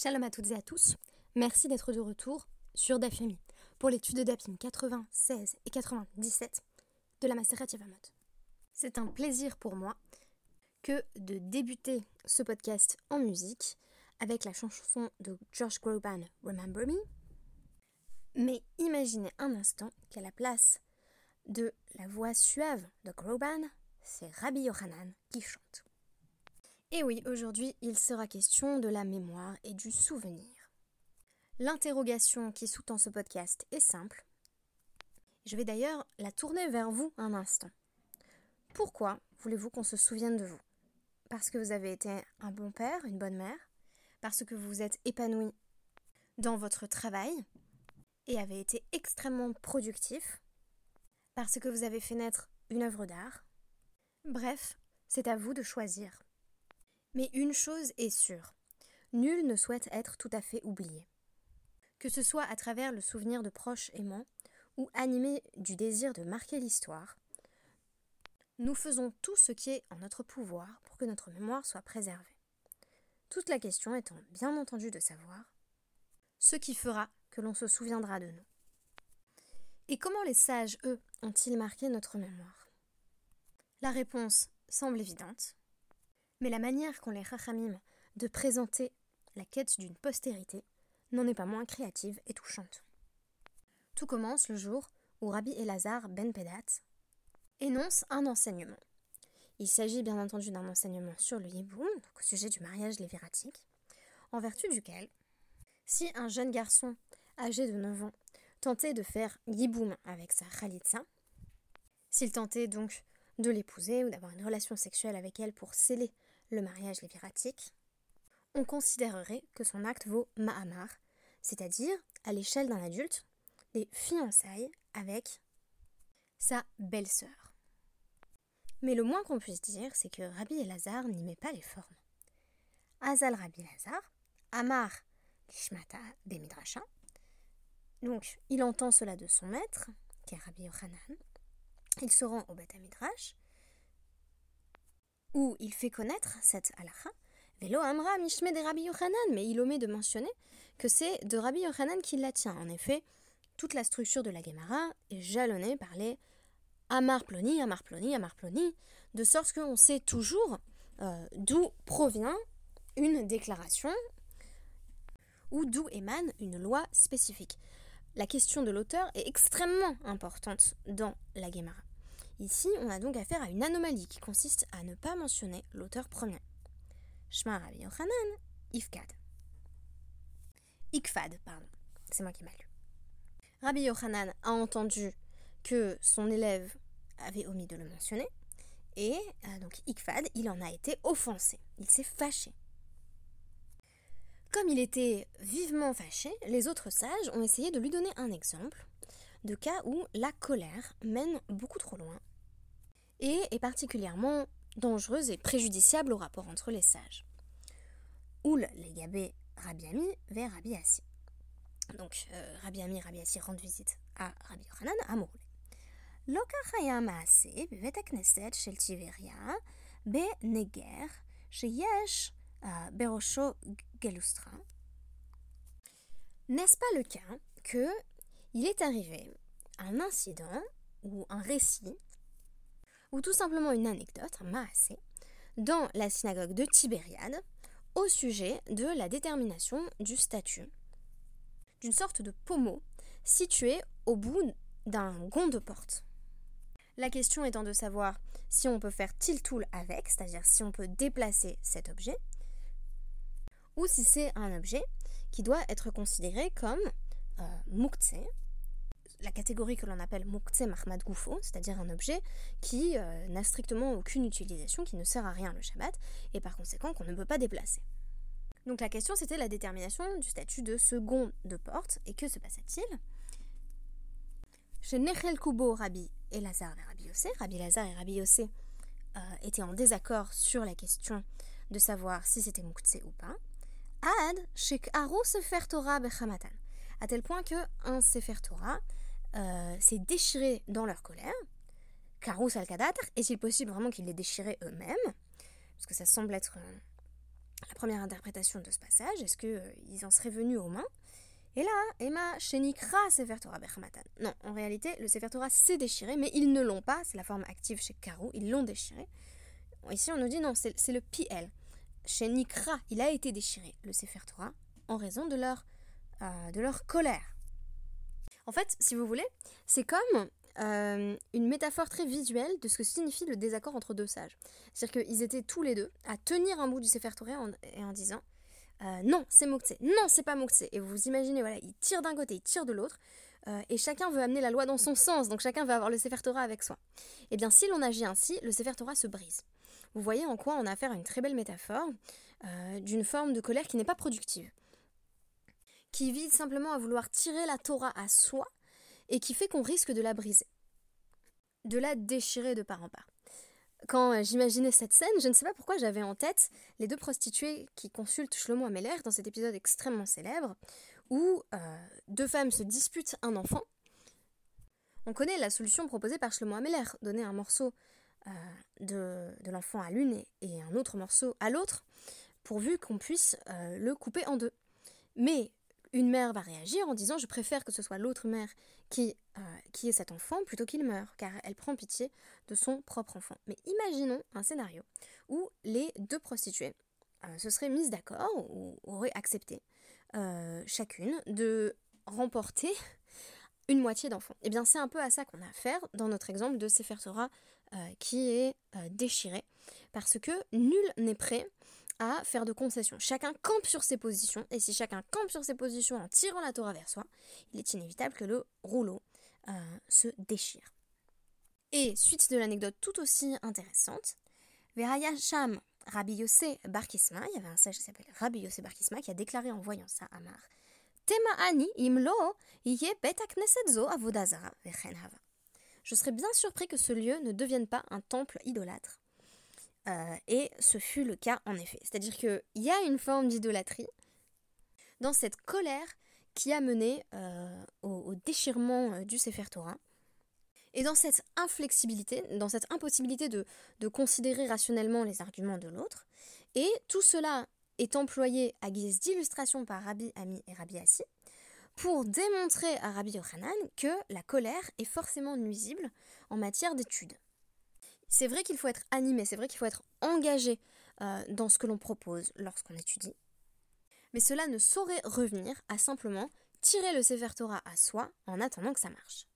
Shalom à toutes et à tous. Merci d'être de retour sur Dafyomi pour l'étude de Dapim 96 et 97 de la Maseret Yavamot. C'est un plaisir pour moi que de débuter ce podcast en musique avec la chanson de Josh Groban Remember Me. Mais imaginez un instant qu'à la place de la voix suave de Groban, c'est Rabbi Yohanan qui chante. Et oui, aujourd'hui, il sera question de la mémoire et du souvenir. L'interrogation qui sous-tend ce podcast est simple. Je vais d'ailleurs la tourner vers vous un instant. Pourquoi voulez-vous qu'on se souvienne de vous? Parce que vous avez été un bon père, une bonne mère? Parce que vous vous êtes épanoui dans votre travail et avez été extrêmement productif? Parce que vous avez fait naître une œuvre d'art? Bref, c'est à vous de choisir. Mais une chose est sûre, nul ne souhaite être tout à fait oublié. Que ce soit à travers le souvenir de proches aimants ou animé du désir de marquer l'histoire, nous faisons tout ce qui est en notre pouvoir pour que notre mémoire soit préservée. Toute la question étant bien entendu de savoir ce qui fera que l'on se souviendra de nous. Et comment les sages, eux, ont-ils marqué notre mémoire? La réponse semble évidente. Mais la manière qu'ont les Rachamim de présenter la quête d'une postérité n'en est pas moins créative et touchante. Tout commence le jour où Rabbi Elazar ben Pedat énonce un enseignement. Il s'agit bien entendu d'un enseignement sur le Yiboum, au sujet du mariage léviratique, en vertu duquel, si un jeune garçon âgé de 9 ans tentait de faire Yiboum avec sa Khalitsa, s'il tentait donc de l'épouser ou d'avoir une relation sexuelle avec elle pour sceller le mariage léviratique, on considérerait que son acte vaut Mahamar, c'est-à-dire, à, l'échelle d'un adulte, des fiançailles avec sa belle-sœur. Mais le moins qu'on puisse dire, c'est que Rabbi Elazar n'y met pas les formes. Azal Rabbi Elazar, Amar Lishmata Bemidrasha. Donc, il entend cela de son maître, qui est Rabbi Yochanan. Il se rend au Beth Midrash où il fait connaître cette halakha. Velo Amra Mishme de Yochanan, mais il omet de mentionner que c'est de Rabbi Yochanan qui la tient. En effet, toute la structure de la Gemara est jalonnée par les Amar Ploni, Amar Ploni, Amar de sorte qu'on sait toujours euh, d'où provient une déclaration ou d'où émane une loi spécifique. La question de l'auteur est extrêmement importante dans la Gemara. Ici, on a donc affaire à une anomalie qui consiste à ne pas mentionner l'auteur premier. Shma Rabbi Yochanan, Ifkad. Ikfad, pardon. C'est moi qui m'a lu. Rabbi Yochanan a entendu que son élève avait omis de le mentionner, et euh, donc Ikfad, il en a été offensé. Il s'est fâché. Comme il était vivement fâché, les autres sages ont essayé de lui donner un exemple de cas où la colère mène beaucoup trop loin et est particulièrement dangereuse et préjudiciable au rapport entre les sages. Oul Legabé Rabiami vers Rabbi Assi. Donc euh, Rabbi Ami Rabbi Assi rendent visite à Rabbi Yohanan à Mouroulé. Lokachaya Maase, Bivet Shel Tiveria, Be Neger, Sheyesh, euh, Berosho Gelustra. N'est-ce pas le cas que il est arrivé un incident ou un récit ou tout simplement une anecdote, un maasé, dans la synagogue de Tibériade au sujet de la détermination du statut d'une sorte de pommeau situé au bout d'un gond de porte. La question étant de savoir si on peut faire tiltoul avec, c'est-à-dire si on peut déplacer cet objet, ou si c'est un objet qui doit être considéré comme euh, la catégorie que l'on appelle Muktse Mahmad Goufo, c'est-à-dire un objet qui euh, n'a strictement aucune utilisation, qui ne sert à rien le Shabbat, et par conséquent qu'on ne peut pas déplacer. Donc la question c'était la détermination du statut de second de porte, et que se passait-il Chez Nechel Kubo Rabbi et Lazare et Rabbi Yossé, Rabbi Lazare et Rabbi Yossé euh, étaient en désaccord sur la question de savoir si c'était Muktse ou pas. Ad Shek Aro Sefer Torah à tel point que un Sefer Torah euh, s'est déchiré dans leur colère. Karous al est-il possible vraiment qu'ils les déchiraient eux-mêmes? Parce que ça semble être la première interprétation de ce passage, est-ce qu'ils en seraient venus aux mains? Et là, Emma Shenikra Sefer Torah Bechmatan. Non, en réalité, le Sefer Torah s'est déchiré, mais ils ne l'ont pas, c'est la forme active chez Karou, ils l'ont déchiré. Ici, on nous dit non, c'est le PL. Shenikra, il a été déchiré, le Sefer Torah, en raison de leur, euh, de leur colère. En fait, si vous voulez, c'est comme euh, une métaphore très visuelle de ce que signifie le désaccord entre deux sages. C'est-à-dire qu'ils étaient tous les deux à tenir un bout du Sefer Torah en, et en disant euh, non, c'est Mouktsé, non, c'est pas Mouktsé. Et vous imaginez, voilà, ils tirent d'un côté, ils tirent de l'autre, euh, et chacun veut amener la loi dans son sens, donc chacun veut avoir le Sefer Torah avec soi. Eh bien, si l'on agit ainsi, le Sefer Torah se brise. Vous voyez en quoi on a affaire à une très belle métaphore d'une forme de colère qui n'est pas productive, qui vise simplement à vouloir tirer la Torah à soi, et qui fait qu'on risque de la briser, de la déchirer de part en part quand euh, j'imaginais cette scène, je ne sais pas pourquoi j'avais en tête les deux prostituées qui consultent Shlomo Ameler dans cet épisode extrêmement célèbre où euh, deux femmes se disputent un enfant. On connaît la solution proposée par Shlomo Ameler, donner un morceau euh, de, l'enfant à l'une et, un autre morceau à l'autre, pourvu qu'on puisse le couper en deux. Mais une mère va réagir en disant je préfère que ce soit l'autre mère qui, euh, qui est cet enfant plutôt qu'il meure, car elle prend pitié de son propre enfant. Mais imaginons un scénario où les deux prostituées euh, se seraient mises d'accord ou auraient accepté euh, chacune de remporter une moitié d'enfant. Et eh bien c'est un peu à ça qu'on a affaire dans notre exemple de Sefer Torah qui est déchiré, parce que nul n'est prêt à faire de concessions. Chacun campe sur ses positions, et si chacun campe sur ses positions en tirant la Torah vers soi, il est inévitable que le rouleau euh, se déchire. Et suite de l'anecdote tout aussi intéressante, Rabbi Yossé Barkisma, il y avait un sage qui s'appelle Rabbi Yossé Barkisma qui a déclaré en voyant ça à Mar Je serais bien surpris que ce lieu ne devienne pas un temple idolâtre euh, et ce fut le cas en effet. C'est-à-dire qu'il y a une forme d'idolâtrie dans cette colère qui a mené euh, au, déchirement euh, du Sefer Torah. Et dans cette inflexibilité, dans cette impossibilité de, considérer rationnellement les arguments de l'autre. Et tout cela est employé à guise d'illustration par Rabbi Ami et Rabbi Assi pour démontrer à Rabbi Yochanan que la colère est forcément nuisible en matière d'études. C'est vrai qu'il faut être animé, c'est vrai qu'il faut être engagé euh, dans ce que l'on propose lorsqu'on étudie. Mais cela ne saurait revenir à simplement tirer le Sefer Torah à soi en attendant que ça marche.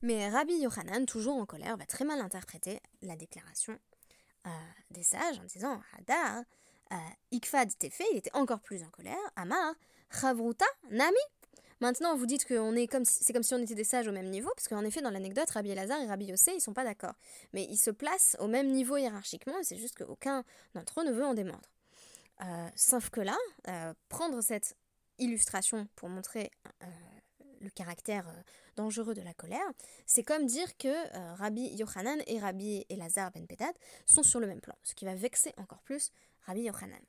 Mais Rabbi Yochanan, toujours en colère, va très mal interpréter la déclaration euh, des sages en disant Hadar, euh, Ikfad Tefe, il était encore plus en colère, Amar, Chavruta, Nami, Maintenant, vous dites que c'est comme si on était des sages au même niveau, parce qu'en effet, dans l'anecdote, Rabbi Elazar et Rabbi Yossé, ils sont pas d'accord. Mais ils se placent au même niveau hiérarchiquement, et c'est juste qu'aucun d'entre eux ne veut en démordre. Euh, sauf que là, euh, prendre cette illustration pour montrer euh, le caractère dangereux de la colère, c'est comme dire que Rabbi Yochanan et Rabbi Elazar ben Petat sont sur le même plan, ce qui va vexer encore plus Rabbi Yochanan.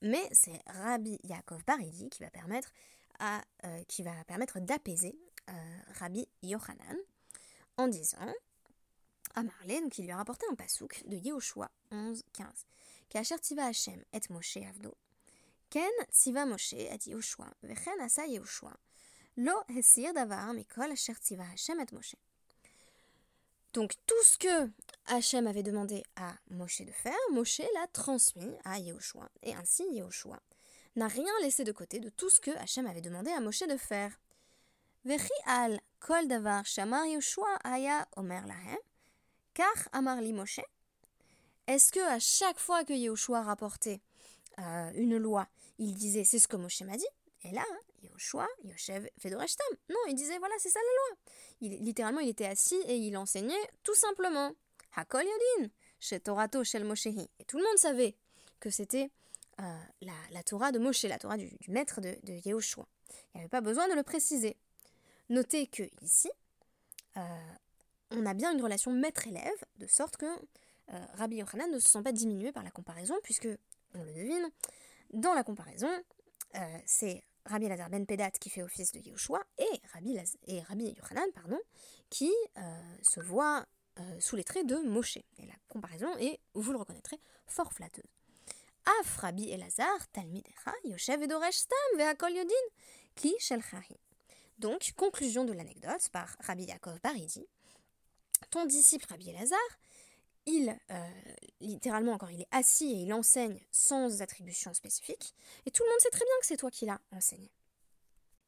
Mais c'est Rabbi Yaakov Baridi qui va permettre euh, qui va permettre d'apaiser euh, Rabbi Yochanan en disant à Marlène qui lui a rapporté un pasouk de Yehoshua 11, 15. Kasher tiva Hashem et Moshe avdo. Ken tiva Moshe et Yehoshua, vechen asa Yehoshua. Lo hesir davar mikol asher tiva Hashem et Moshe. Donc tout ce que Hachem avait demandé à Moshe de faire, Moshe l'a transmis à Yehoshua. Et ainsi Yehoshua n'a rien laissé de côté de tout ce que Hachem avait demandé à Moshe de faire. Vechi al kol davar shamar Yoshua aya omer lahem, car amar li Moshe. Est-ce que à chaque fois que Yehoshua rapportait euh, une loi, il disait c'est ce que Moshe m'a dit Et là, Yehoshua, Yoshev Fedoreshtam. Non, il disait voilà, c'est ça la loi. Littéralement, il était assis et il enseignait tout simplement. Hakol Yodin, chez Torato, shel Moshehi. Et tout le monde savait que c'était euh, la, Torah de Moshe, la Torah du, maître de, de Yehoshua. Il n'y avait pas besoin de le préciser. Notez que ici, euh, on a bien une relation maître-élève, de sorte que euh, Rabbi Yochanan ne se sent pas diminué par la comparaison, puisque, on le devine, dans la comparaison, c'est Rabbi Lazar ben Pedat qui fait office de Yehoshua et Rabbi, et Rabbi Yochanan pardon, qui se voit sous les traits de Moshe. Et la comparaison est, vous le reconnaîtrez, fort flatteuse. Af Rabbi Elazar, Talmidecha, Yoshev Edoresh Stam, Ve'akol Yodin, Ki Shel Donc, conclusion de l'anecdote par Rabbi Yaakov Baridi. Ton disciple Rabbi Elazar, il, euh, littéralement encore, il est assis et il enseigne sans attribution spécifique, et tout le monde sait très bien que c'est toi qui l'as enseigné.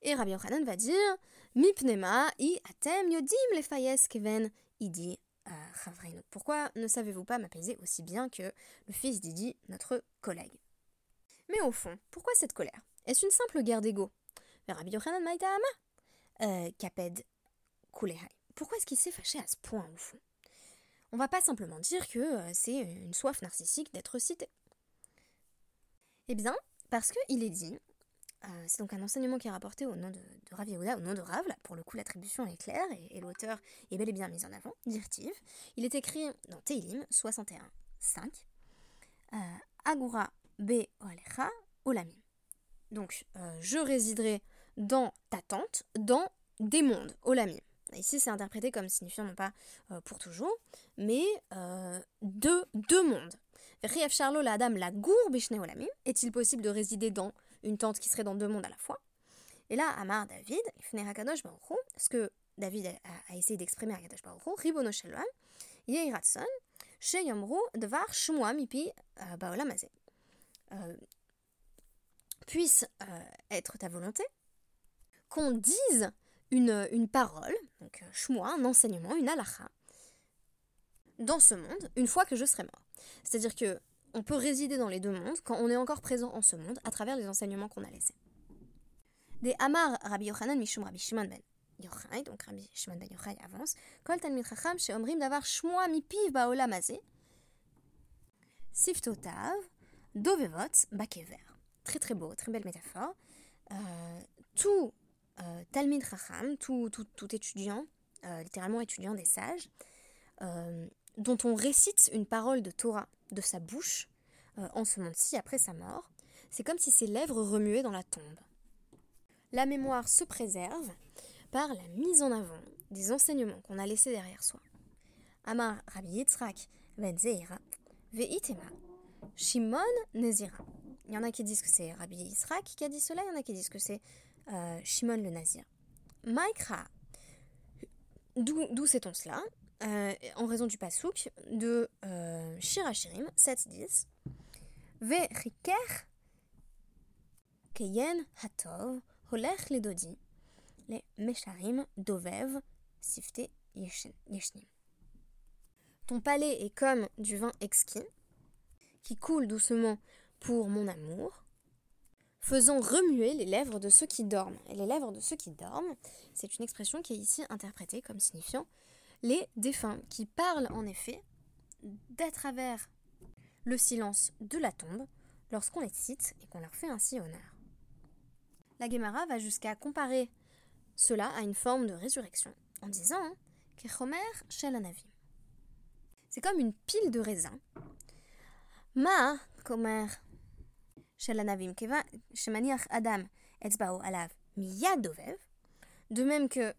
Et Rabbi Yochanan va dire Mipnema i atem yodim lefayes keven idi Pourquoi ne savez-vous pas m'apaiser aussi bien que le fils d'Idi, notre collègue? Mais au fond, pourquoi cette colère? Est-ce une simple guerre d'ego? Euh. Pourquoi est-ce qu'il s'est fâché à ce point au fond? On va pas simplement dire que euh, c'est une soif narcissique d'être cité. Eh bien, parce qu'il est dit euh, c'est donc un enseignement qui est rapporté au nom de, de Rav Yehuda, au nom de Rav. Là, pour le coup, l'attribution est claire et, l'auteur est bel et bien mis en avant, Dirtiv. Il est écrit dans Teilim 61, 5. Euh, Agura be olecha olamim. Donc, euh, je résiderai dans ta tente, dans des mondes, olamim. Ici, c'est interprété comme signifiant non pas pour toujours, mais deux, deux mondes. Charlo la dame la gour olamim. Est-il possible de résider dans une tente qui serait dans deux mondes à la fois. Et là, Amar David, ce que David a, essayé d'exprimer à Kadosh Baruch Ribono Shalom, Yeiratson, Sheyomru, Devar, Shmua, Mipi, euh, Baolam euh, puisse euh, être ta volonté, qu'on dise une, une parole, donc Shmua, un enseignement, une halacha, dans ce monde, une fois que je serai mort. C'est-à-dire que on peut résider dans les deux mondes quand on est encore présent en ce monde à travers les enseignements qu'on a laissés. Des Amar Rabbi Yochanan Mishum Rabbi Shimon ben Yochai, donc Rabbi Shimon ben Yochai avance, Kol Talmid Chacham Sheomrim Davar Shmua Mipiv Baolam Azeh, Siftotav, Dovevot, Bakever. Très très beau, très belle métaphore. Euh, tout euh, Talmid Chacham, tout, tout, tout étudiant, euh, littéralement étudiant des sages, euh, dont on récite une parole de Torah de sa bouche euh, en ce monde-ci après sa mort, c'est comme si ses lèvres remuaient dans la tombe. La mémoire se préserve par la mise en avant des enseignements qu'on a laissés derrière soi. Amar Rabbi Yitzhak ben Zeira ve'itema Shimon Nezira. Il y en a qui disent que c'est Rabbi Yitzhak qui a dit cela, il y en a qui disent que c'est euh, Shimon le Nazir. Maikra. D'où sait-on cela? Euh, en raison du pasouk de euh, Shirachirim 7-10. Ve'riker keyen hatov holech ledodi le mesharim dovev sifte yeshnim. Ton palais est comme du vin exquis qui coule doucement pour mon amour, faisant remuer les lèvres de ceux qui dorment. Et les lèvres de ceux qui dorment, c'est une expression qui est ici interprétée comme signifiant les défunts, qui parlent en effet d'à travers le silence de la tombe lorsqu'on les cite et qu'on leur fait ainsi honneur. La Gemara va jusqu'à comparer cela à une forme de résurrection en disant que Chomer Shelanavim. C'est comme une pile de raisins. Ma Chomer Shelanavim Keva Adam Etzbao Alav Miyadovev. De même que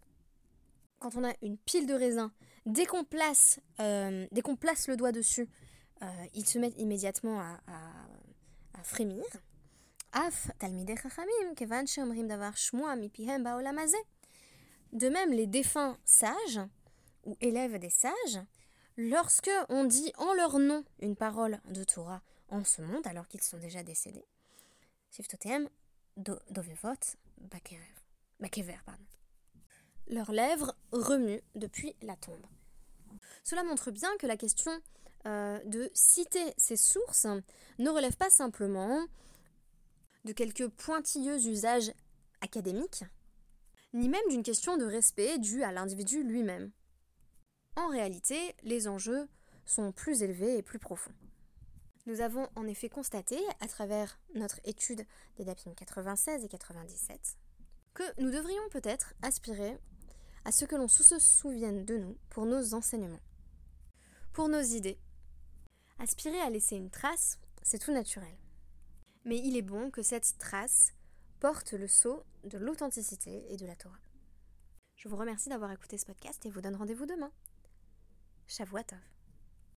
quand on a une pile de raisins, dès qu'on place, euh, le doigt dessus, euh, ils se mettent immédiatement à, frémir. De même, les défunts sages, ou élèves des sages, lorsque on dit en leur nom une parole de Torah en ce monde, alors qu'ils sont déjà décédés, leurs lèvres remuent depuis la tombe. Cela montre bien que la question euh, de citer ces sources ne relève pas simplement de quelques pointilleux usages académiques, ni même d'une question de respect due à l'individu lui-même. En réalité, les enjeux sont plus élevés et plus profonds. Nous avons en effet constaté, à travers notre étude des DAPIM 96 et 97, que nous devrions peut-être aspirer à ce que l'on se souvienne de nous pour nos enseignements, pour nos idées. Aspirer à laisser une trace, c'est tout naturel. Mais il est bon que cette trace porte le sceau de l'authenticité et de la Torah. Je vous remercie d'avoir écouté ce podcast et vous donne rendez-vous demain. Shavuatov.